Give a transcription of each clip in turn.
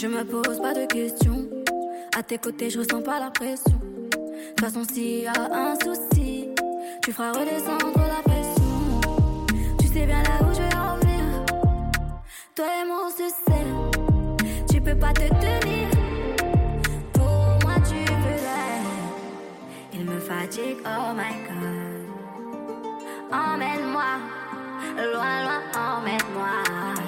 Je me pose pas de questions. À tes côtés, je ressens pas la pression. De toute façon, s'il y a un souci, tu feras redescendre la pression. Tu sais bien là où je vais en venir. Toi et moi, on se sait. Tu peux pas te tenir. Pour moi, tu veux Il me fatigue, oh my god. Emmène-moi, loin, loin, emmène-moi.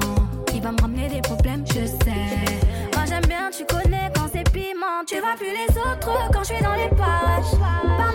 Va me ramener des problèmes, je sais. Moi j'aime bien, tu connais quand c'est piment. Tu vois plus les autres quand je suis dans les parages.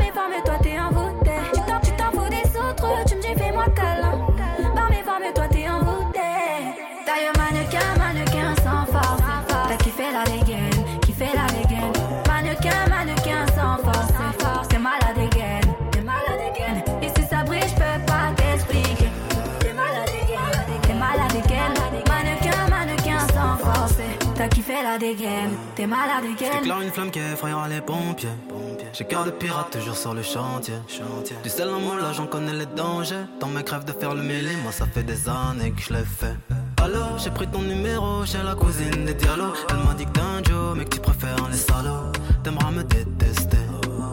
La dégaine, t'es malade dégaine. J'éclaire une flamme qui effrayera les pompiers. J'ai cœur de pirate toujours sur le chantier. Du sel en moi là j'en connais les dangers. Dans mes crèves de faire le mêlé, moi ça fait des années que je l'ai fait. Alors j'ai pris ton numéro chez la cousine des dialogues. Elle m'a dit que un Joe, mais que tu préfères les salauds. T'aimeras me détester.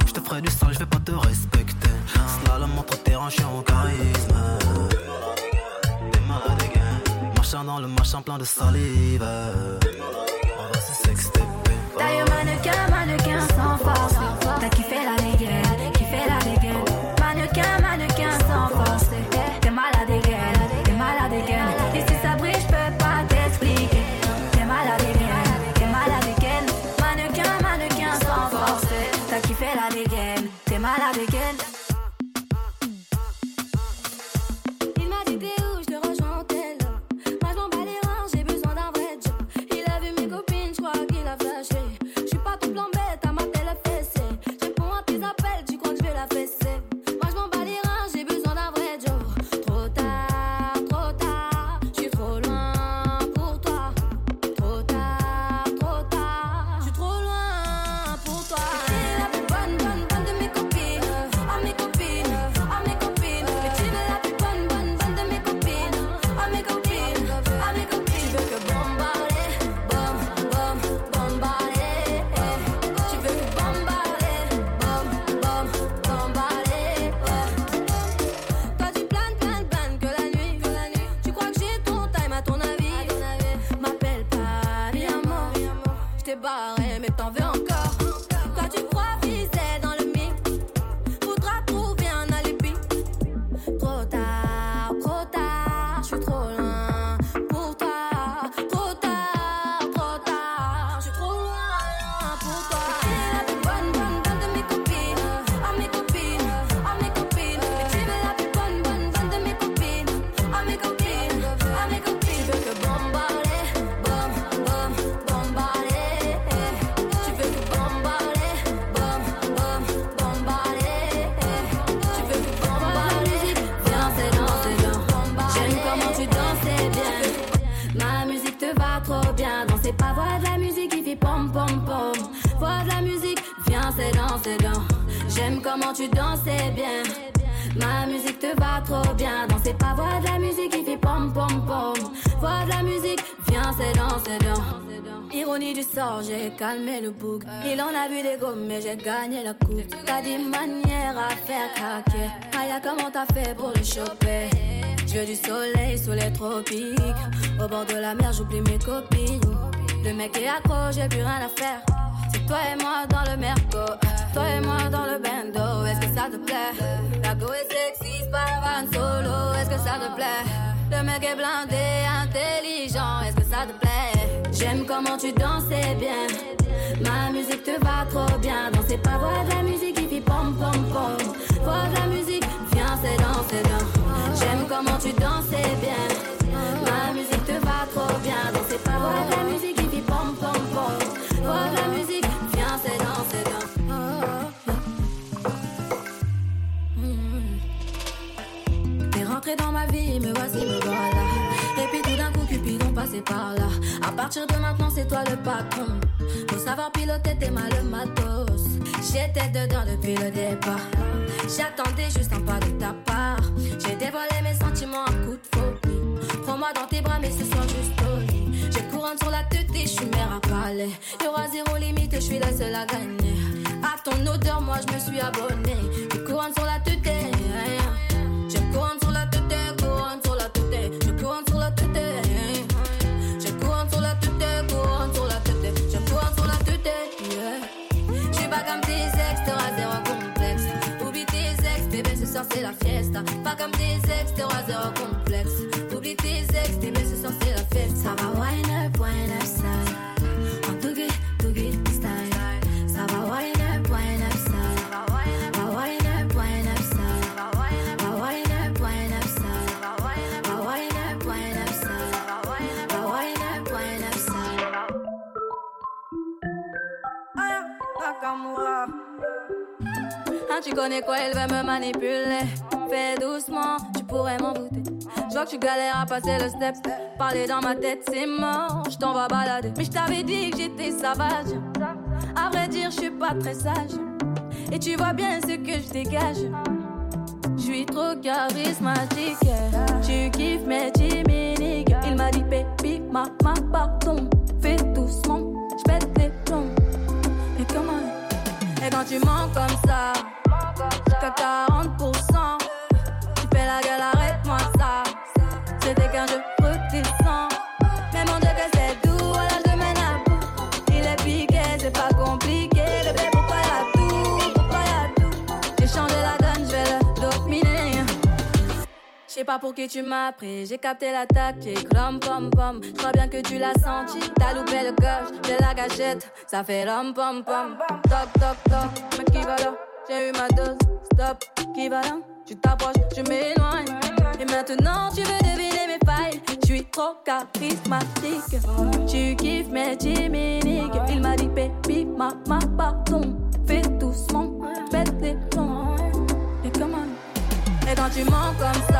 Je te ferai du sale, je vais pas te respecter. Slalom entre terrain, je suis en charisme. T'es malade, Marchant dans le machin plein de salive. Calmer le bouc. Il en a vu des gommes, mais j'ai gagné la coupe. T'as des manières à faire craquer. Aya, comment t'as fait pour le choper? Je veux du soleil sous les tropiques. Au bord de la mer, j'oublie mes copines. Le mec est accro, j'ai plus rien à faire. C'est toi et moi dans le merco. Toi et moi dans le bando. Est-ce que ça te plaît? La go est sexy, van solo. Est-ce que ça te plaît? Le mec est blindé, intelligent. Est-ce que ça te plaît? J'aime comment tu dansais bien. Ma musique te va trop bien. Danser pas, voir de la musique qui fait pom pom pom. Voir de la musique, viens, c'est dans, c'est dans. J'aime Comment tu dansais bien. Ma musique le patron. Faut savoir piloter tes mal matos. J'étais dedans depuis le départ. J'attendais juste un pas de ta part. J'ai dévoilé mes sentiments à coup de folie. Prends-moi dans tes bras, mais ce soir juste au lit. J'ai couronne sur la tête et je suis mère à palais. Y'aura zéro limite, je suis la seule à gagner. À ton odeur, moi je me suis abonné. J'ai couronne sur la tête. J'ai la fiesta. Pas comme tes ex, t'auras zéro complexe. Oublie tes ex, bébé, ce soir c'est la fiesta. Ça va wine up, wine up style. En. Ça wine up, wine up style. Style. Va wine up, wine up style. Nakamura. Ah, tu connais quoi, elle va me manipuler. Fais doucement, tu pourrais m'en douter. Je vois que tu galères à passer le step. Parler dans ma tête, c'est mort. Je t'en vais balader. Mais je t'avais dit que j'étais sauvage. À vrai dire, je suis pas très sage. Et tu vois bien ce que je dégage. Je suis trop charismatique. Tu kiffes mes timiniques. Il m'a dit, baby, ma, ma, pardon. Fais doucement, je pète les plombs. Et comment? Et quand tu mens comme ça, Je sais pas pour qui tu m'as pris, j'ai capté la tactique. Rom pom pom, je crois bien que tu l'as senti. T'as loupé le coche, j'ai la gâchette, ça fait rom pom pom. Toc toc toc, mais qui va là? J'ai eu ma dose, stop, qui va là? Tu t'approches, je m'éloigne. Et maintenant tu veux deviner mes failles. Je suis trop charismatique. Tu kiffes mes timiniques. Il m'a dit, baby, ma, ma, pardon. Fais doucement, pète les plombs. Et et quand tu mens comme ça,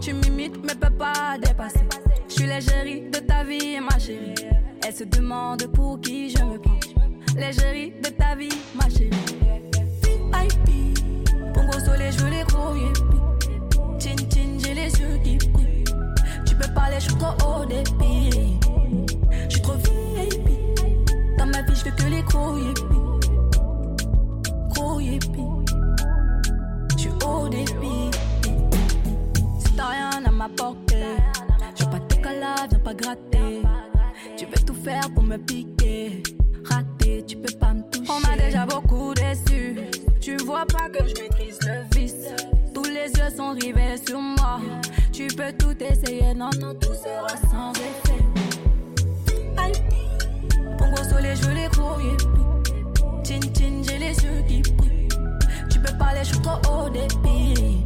Tu m'imites mais peux pas dépasser. Je suis l'égérie de ta vie, ma chérie. Elle se demande pour qui je me prends. L'égérie de ta vie, ma chérie. VIP, Pongo soleil, je veux les gros. Chin chin, j'ai les yeux qui brillent. Tu peux parler, je suis trop haut débit. Je suis trop VIP. Dans ma vie, je fais que les gros pas que je maîtrise le vice. Tous les yeux sont rivés sur moi. Tu peux tout essayer, non, non, tout sera sans effet. Gros soleil, je veux les courriers. Chin chin, j'ai les yeux qui brillent. Tu peux parler, je suis trop haut débit.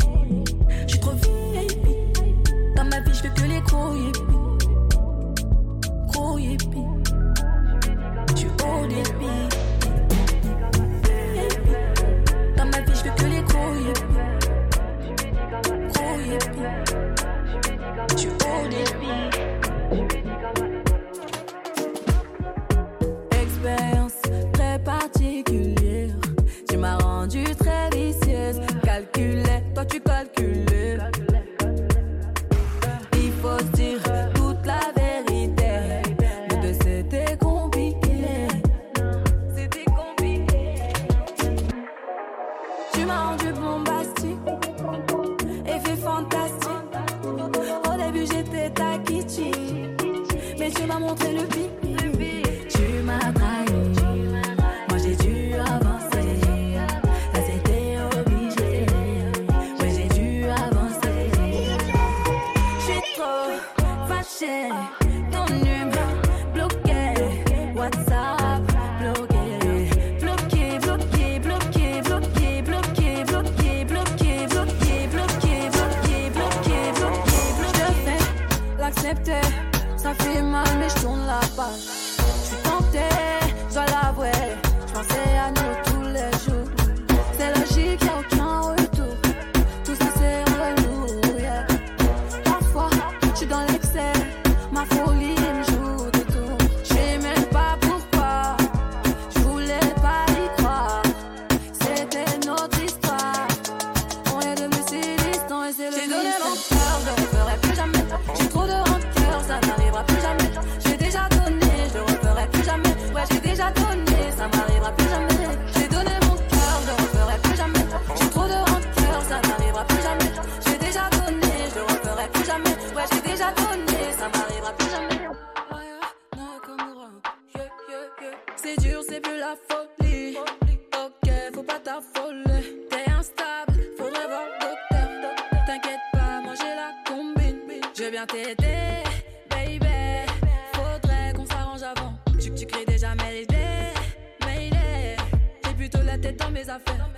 Je suis trop VIP. Dans ma vie, je veux que les. Gros yippies. Je suis haut débit. Suis haut. Expérience très particulière. Tu m'as rendu très vicieuse. Calculais, T'aider, baby. Faudrait qu'on s'arrange avant. Tu, tu crées déjà mes idées, mais il est. J'ai plutôt la tête dans mes affaires.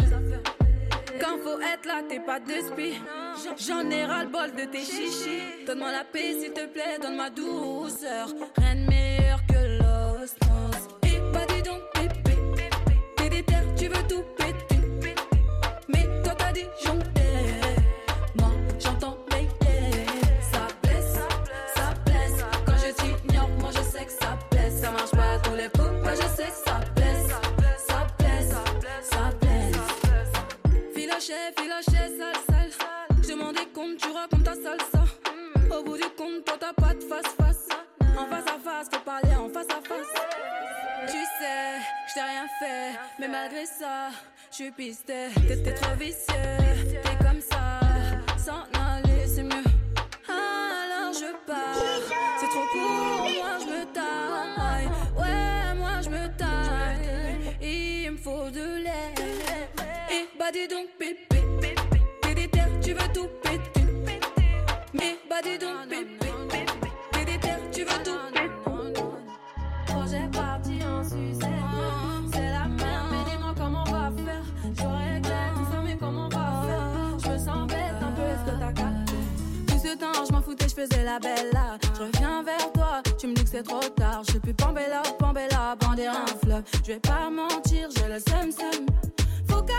Quand faut être là, t'es pas de spi. J'en ai ras le bol de tes chichis. Donne-moi la paix, s'il te plaît, donne ma douceur. Rien de meilleur que l'osmose. Et pas dis donc, pépé. T'es déter, tu veux tout péter. Mais toi t'as disjoncté. Les moi je sais que ça blesse. Ça blesse, ça blesse. Filoché, filoché, sale, sale. Je m'en décompte, tu racontes ta salsa. Au bout du compte, toi t'as pas de face face. En face à face, faut parler en face à face. Tu sais, je t'ai rien fait, mais malgré ça, je suis pisté. T'es t'es trop vicieux, t'es comme ça, s'en aller c'est mieux. Alors je pars, c'est trop court, bah dis donc, pépé, t'es déter, tu veux tout péter. Mais bah dis donc, pépé, t'es déter, tu veux tout péter. Projet parti en sucette. C'est la merde, mais dis-moi comment on va faire. J'aurais clair tout ça, mais comment on va faire? Je me sens bête un peu, est-ce que t'as capté? Tout ce temps, je m'en foutais, je faisais la belle là. Je reviens vers toi, tu me dis que c'est trop tard. Je suis plus Pambella, Pambella, bander un fleuve. Je vais pas mentir, j'ai le seum seum. Nunca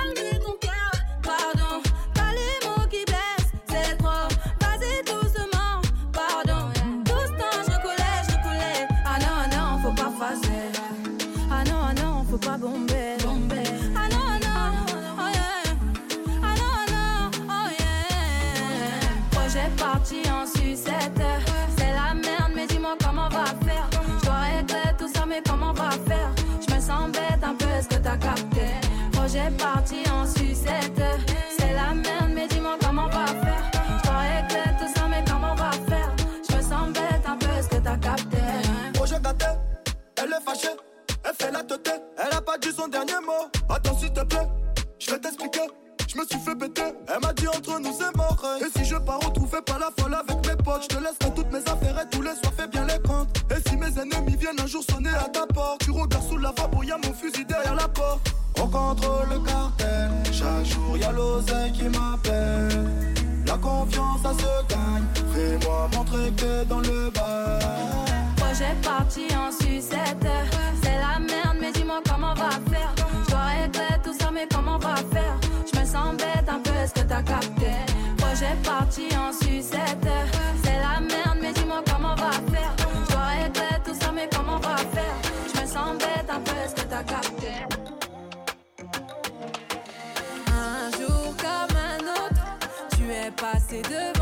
j'ai parti en sucette. C'est la merde, mais dis-moi comment on va faire. J'parais que tout ça, mais comment on va faire? Je me sens bête un peu ce que t'as capté? Oh, Projet gâté, elle est fâchée, elle fait la teuté, elle a pas dit son dernier mot. Attends, s'il te plaît, j'vais t'expliquer. Je me suis fait péter, elle m'a dit entre nous c'est mort. Et si je pars retrouver pas la folle avec mes potes, je te laisserai toutes mes affaires et tous les soirs fais bien les comptes. Et si mes ennemis viennent un jour sonner à ta porte, tu regardes sous la vape, y'a mon fusil derrière la porte. On contrôle le cartel, chaque jour y'a l'oseille qui m'appelle. La confiance ça se gagne, fais-moi montrer que dans le bas. Projet parti en sucette, c'est la merde, mais dis-moi comment on va faire. Je régler tout ça, mais comment on va faire? Je me sens bête un peu, est-ce que t'as capté? Projet parti en sucette, c'est la merde, mais dis-moi comment on va faire. Je régler tout ça, mais comment on va faire? Je me sens bête un peu, est-ce que t'as capté? Tu es passé devant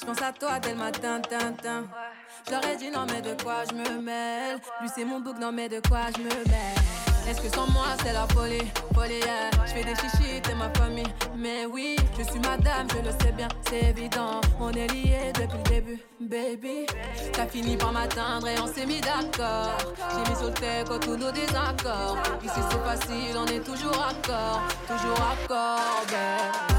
Je pense à toi dès le matin, tintin. J'aurais dit non mais de quoi je me mêle? Lui c'est mon bouc, non mais de quoi je me mêle? Est-ce que sans moi c'est la folie, folie yeah. Je fais des chichis, t'es ma famille. Mais oui, je suis madame, je le sais bien, c'est évident. On est liés depuis le début, baby. T'as fini par m'atteindre et on s'est mis d'accord. J'ai mis sur le texte tous nos désaccords. Ici c'est facile, on est toujours accord Toujours accord, babe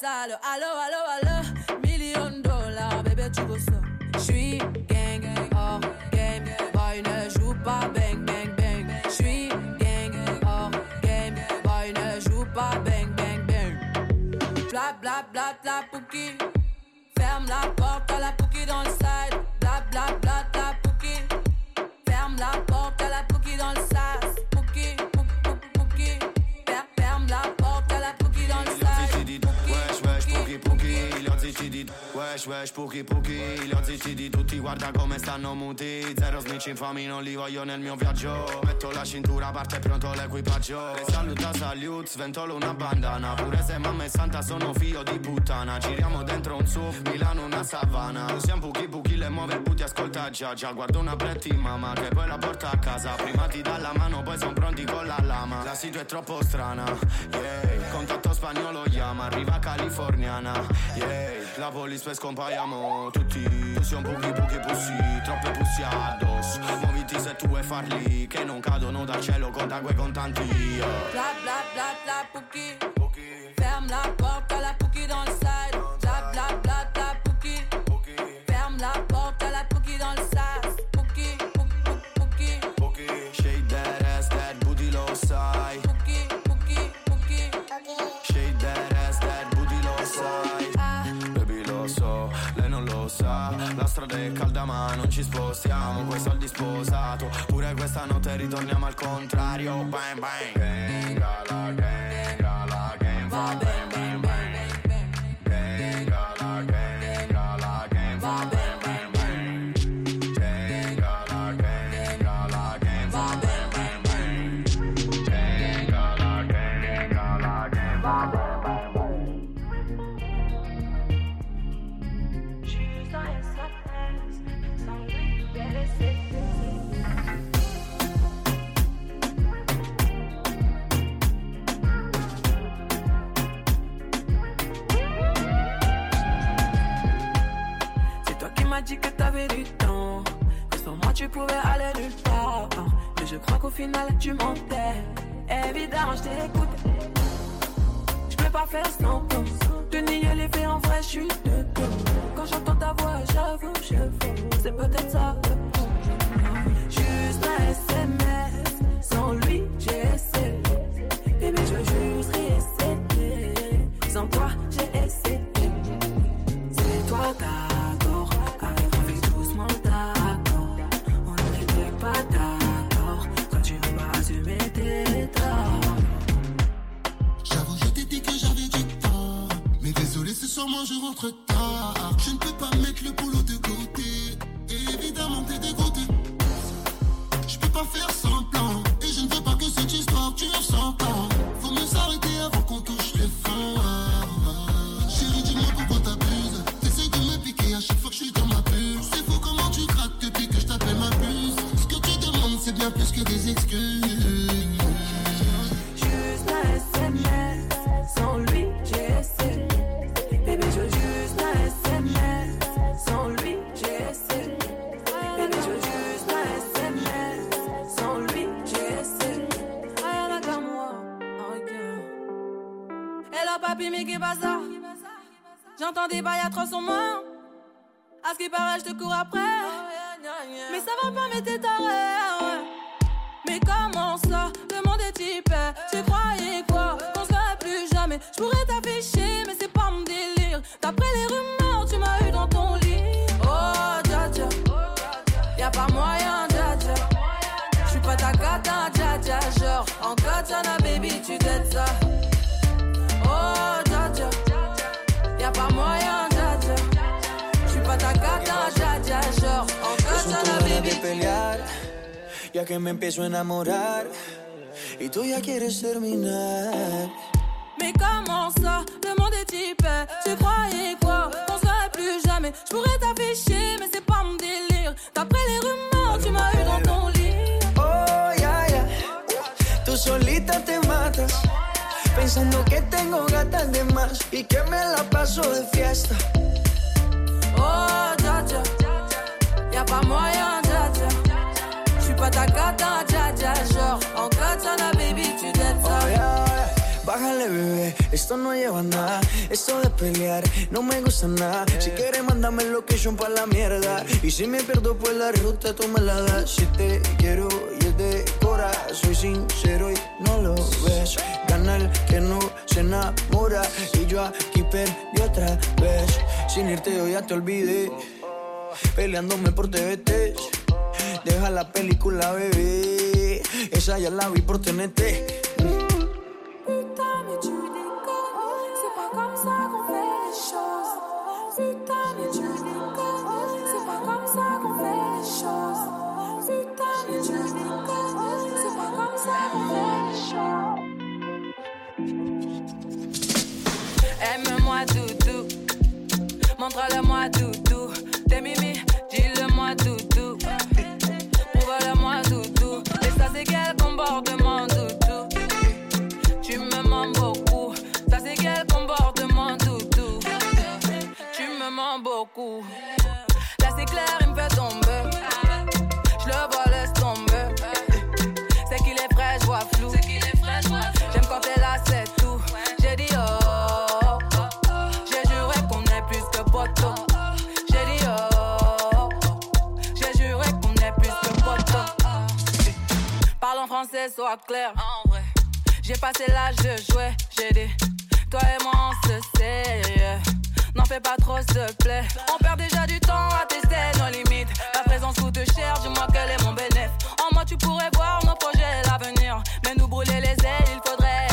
sale, allo, allo, allo. Million dollars, bébé, tu ça. J'suis gang, hors game, boy ne joue pas bang, bang, bang. J'suis gang, hors game, boy ne joue pas bang, bang, bang. Bla, bla, bla, bla, pouki. Ferme la porte à la pouki dans le side. Bla bla bla Wesh, wesh, pochi, pochi, li ho zitti di tutti Guarda come stanno muti. Zero snitch infami, non li voglio nel mio viaggio. Metto la cintura, parte pronto l'equipaggio. E saluta salute, sventolo una bandana. Pure se mamma e santa sono figlio di puttana. Giriamo dentro un SUV, Milano una savana. Siamo pochi, pochi, le muove puti, ascolta già Già. Guardo una pretti mamma che poi la porta a casa. Prima ti dà la mano, poi son pronti con la lama. La situ è troppo strana, yeah. Contatto spagnolo chiama, arriva californiana, yeah. La police poi scompaiamo tutti Siamo pochi, pochi pussi, troppe pussi addosso Muoviti se tu vuoi farli Che non cadono dal cielo con quei contanti yeah. Bla bla bla bla pouki. Ferme la porte La strada è calda ma non ci spostiamo Coi soldi sposato Pure questa notte ritorniamo al contrario. Bang bang. Gang, alla gang, alla gang T'avais du temps. Que sans moi tu pouvais aller nulle part. Mais je crois qu'au final tu mentais. Évidemment, je t'écoute. Je peux pas faire semblant de nier les faits en vrai, je suis de Quand j'entends ta voix, j'avoue, je C'est peut-être ça Juste un SMS, cours après. Mais ça va pas, mais t'es taré. Mais comment ça, le monde est type Tu croyais quoi? Qu'on se plus jamais. Je pourrais t'afficher, mais c'est pas mon délire. D'après les rumeurs, tu m'as eu dans ton lit. Oh, dja dja. Y'a pas moyen, dja dja. J'suis pas ta cata, dja dja. Genre, en katana, baby, tu t'aides ça. Oh, dja dja. Y'a pas moyen, ya que me empiezo a enamorar. Y tú ya quieres terminar. Mais comment ça, le monde est type Tu croyais quoi Qu'on serait plus jamais. Je pourrais t'afficher, mais c'est pas mon délire. D'après les rumeurs, tu m'as eu dans ton lit. Oh, ya, ya Tú solita te matas Pensando que tengo gatas de más y que me la paso de fiesta. Oh, dja dja, y'a pas moyen. J'suis pas ta dja. Genre, en katana, Bájale, bebé, esto no lleva nada. Esto de pelear no me gusta nada. Si quieres, mándame location pa' la mierda. Y si me pierdo, pues la ruta tú me la das. Si te quiero y es de cora, soy sincero y no lo ves. Gana el que no se enamora. Y yo aquí perdí otra vez. Sin irte, yo ya te olvidé. Peleándome por TVT. Deja la película, bebé. Esa ya la vi por TNT. Montre-le-moi français, sois clair. En vrai, j'ai passé l'âge de jouer. J'ai dit, toi et moi on se sait. N'en fais pas trop, s'il te plaît. On perd déjà du temps à tester nos limites. La présence coûte cher, dis-moi quel est mon bénéfice. En moi, tu pourrais voir nos projets, l'avenir. Mais nous brûler les ailes, il faudrait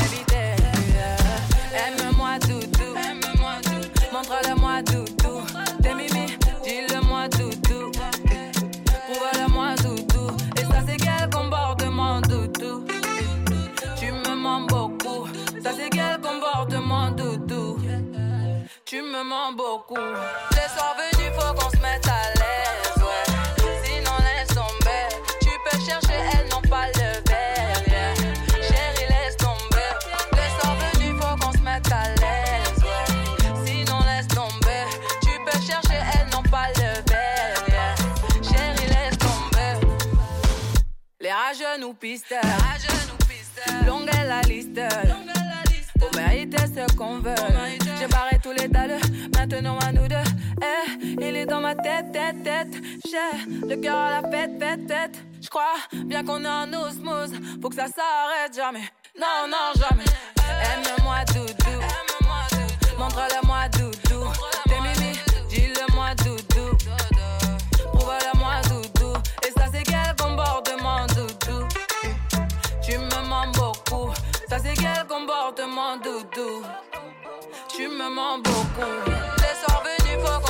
ça s'arrête jamais. Non, non, jamais. Aime-moi, doudou. Montre-le-moi, doudou. T'es mimi, dis-le-moi, doudou. Prouve-le-moi, doudou. Et ça, c'est quel comportement, doudou? Tu me mens beaucoup. Ça, c'est quel comportement, doudou? Tu me mens beaucoup. Les soirs venus, faut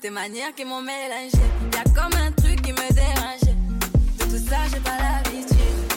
tes manières qui m'ont mélangé. Y'a comme un truc qui me dérangeait. De tout ça, j'ai pas l'habitude.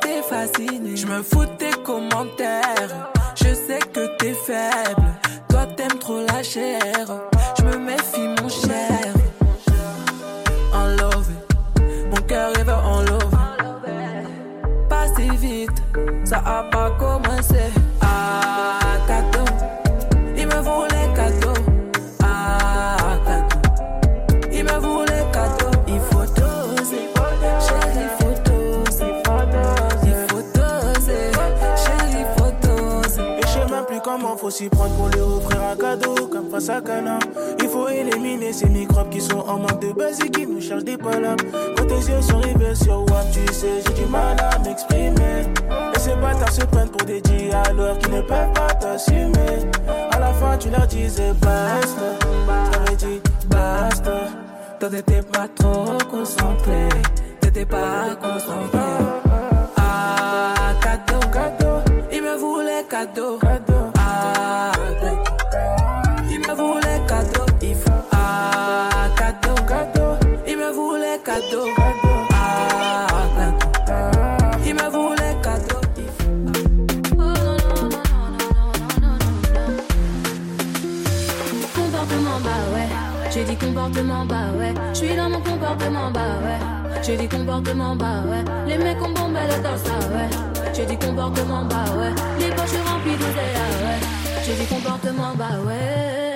t'es fasciné. Je me fous de tes commentaires, je sais que t'es faible. comment faut s'y prendre pour les offrir un cadeau comme face à câlin. Il faut éliminer ces microbes qui sont en manque de base et qui nous cherchent des palabres. Quand tes yeux sont rivés sur WAP, tu sais, j'ai du mal à m'exprimer. Et ces bâtards se prennent pour des dialogues qui ne peuvent pas t'assumer. À la fin, tu leur disais basta, t'avais dit basta. T'en étais pas trop concentré, t'étais pas concentré. Ah, cadeau, cadeau, il me voulait cadeau. Suis dans mon comportement, bah ouais. J'ai dit comportement, bah ouais. Les mecs ont bombé le torse, ouais. J'ai dit comportement, bah ouais. Les poches remplies ah ouais. J'ai dit comportement, bah ouais.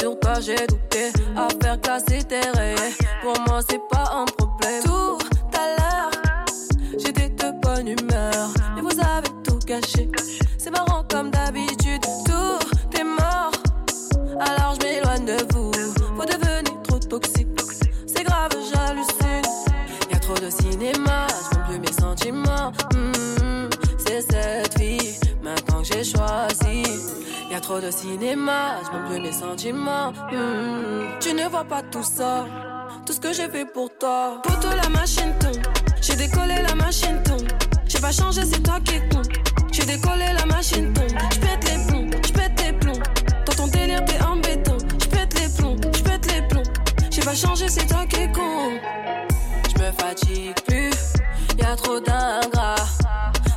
sur toi, j'ai douté. Affaire classée, terre pas tout ça. Tout ce que j'ai fait pour toi. Poto la machine tombe. J'ai décollé la machine tombe. J'ai pas changé, c'est toi qui con. J'ai décollé la machine tombe. J'pète les plombs, j'pète les plombs. Dans ton délire, t'es embêtant. J'pète les plombs, j'pète les plombs. J'ai pas changé, c'est toi qui con. J'me fatigue plus. Y'a trop d'ingrats.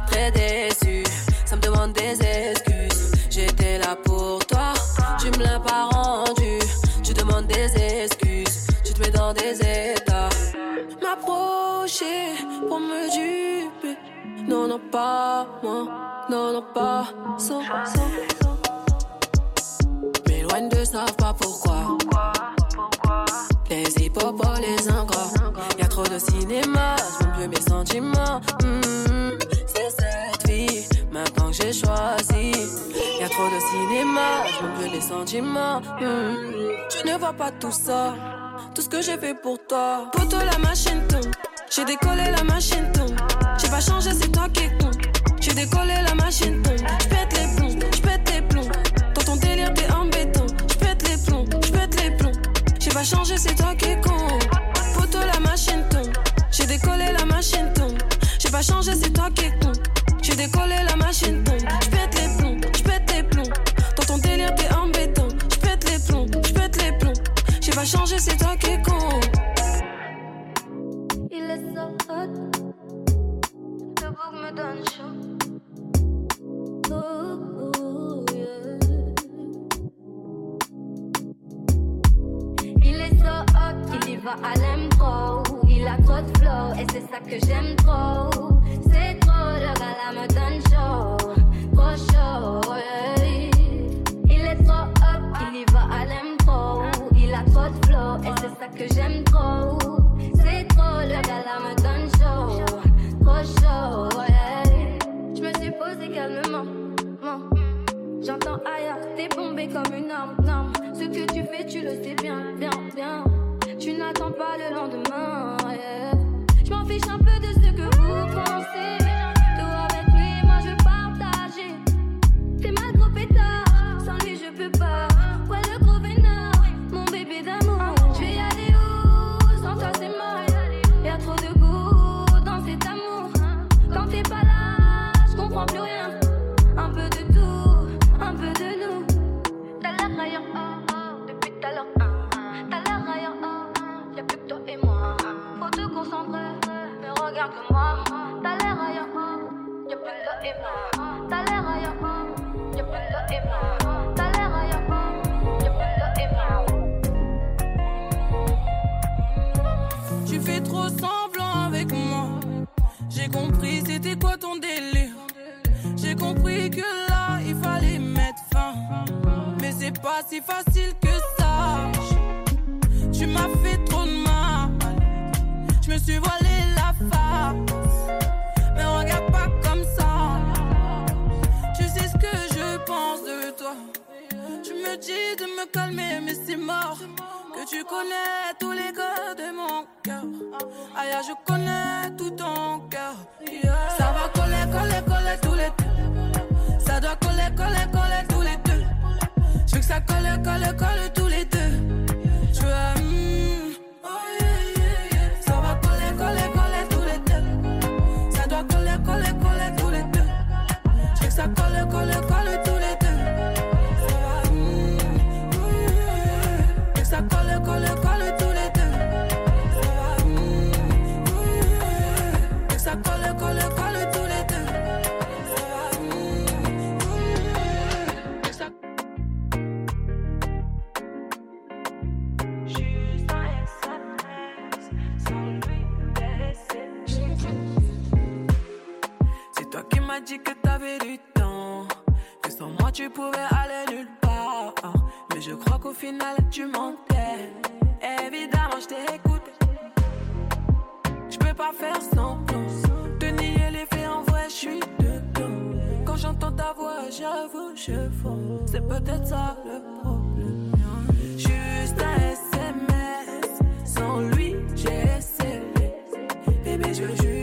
Très déçu. Non, pas moi. Non, non, pas sans. Mais loin de savent pas pourquoi. Les hippopotames, les ingrats. Y'a trop de cinéma, je plus mes sentiments. Hmm, c'est cette vie, maintenant que j'ai choisi. Y'a trop de cinéma, je plus les sentiments. Hmm. Tu ne vois pas tout ça, tout ce que j'ai fait pour toi. Poto la machine tombe, j'ai décollé la machine tombe. J'ai pas changé, c'est toi qui con. J'ai décollé la machine tombe, j'pète les plombs, j'pète les plombs. Dans ton délire t'es embêtant, j'pète les plombs, j'pète les plombs. J'ai pas changé, c'est toi qui con. Poto la machine tombe, j'ai décollé la machine tombe. J'ai pas changé, c'est toi qui con. J'ai décollé la machine tombe, j'pète les plombs, j'pète les plombs. Dans ton délire t'es embêtant pas changer, c'est toi qui es Il. Le bouc me donne chaud. yeah. Il est so hot, il y va à l'impro. Il a trop de flow et c'est ça que j'aime trop. C'est trop, le gars là me donne chaud. Trop chaud, Il est trop hot, il y va à l'impro trop de flow et c'est ça que j'aime trop. Le gars là me donne chaud, trop chaud. Je me suis posé calmement, j'entends ailleurs, t'es bombé comme une arme. Ce que tu fais, tu le sais bien, bien, bien. Tu n'attends pas le lendemain. Je m'en fiche un peu de ce que vous pensez. Tout avec lui, moi je veux partager. C'est mal trop Tu fais trop semblant avec moi. J'ai compris c'était quoi ton délire. J'ai compris que là il fallait mettre fin. Mais c'est pas si facile que ça. Tu m'as fait trop de mal. Je me suis voilé me calmer, mais c'est mort tu connais tous les gars de mon cœur. Aïe, je connais tout ton cœur. Ça va coller, coller, coller tous les deux. Ça doit coller, coller, coller tous les deux. Je veux que ça colle, colle, colle m'as dit que t'avais du temps, que sans moi tu pouvais aller nulle part. Mais je crois qu'au final tu mentais. Évidemment, je t'ai écouté. Je peux pas faire semblant de nier les faits en vrai, je suis dedans. Quand j'entends ta voix, j'avoue, je fonds. C'est peut-être ça le problème. Juste un SMS, sans lui, j'ai essayé. Bébé, je jure.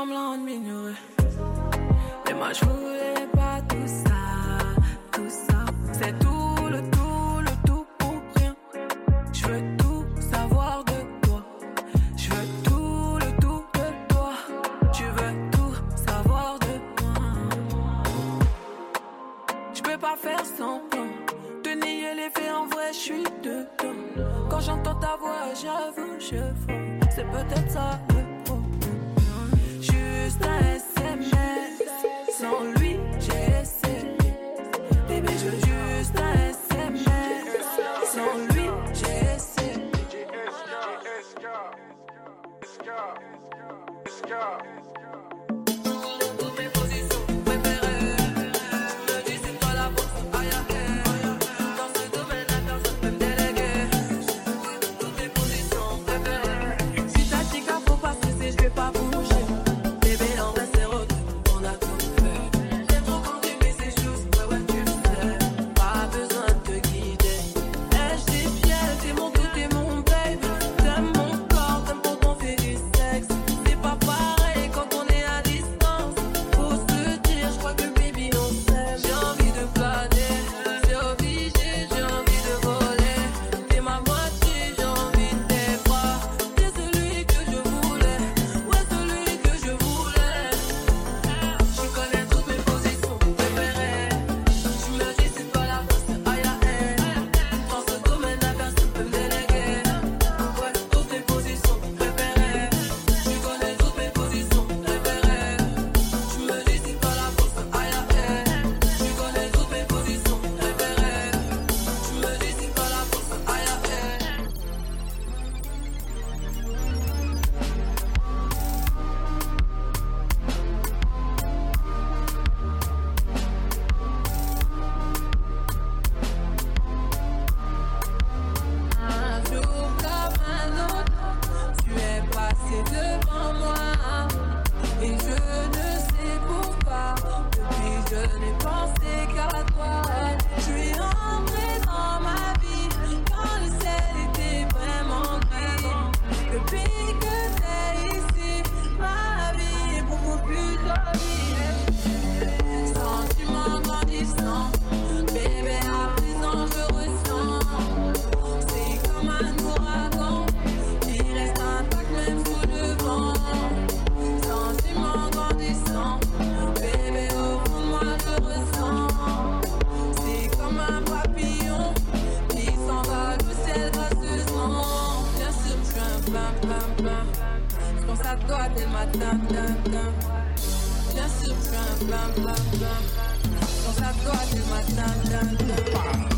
semblant. Mais moi je voulais pas tout ça, tout ça. C'est tout le tout, le tout pour rien. Je veux tout savoir de toi. Je veux tout le tout de toi. Tu veux tout savoir de moi. Je peux pas faire semblant de nier les faits en vrai, je suis dedans. Quand j'entends ta voix, j'avoue, je fonds. C'est peut-être ça dun, dun, dun,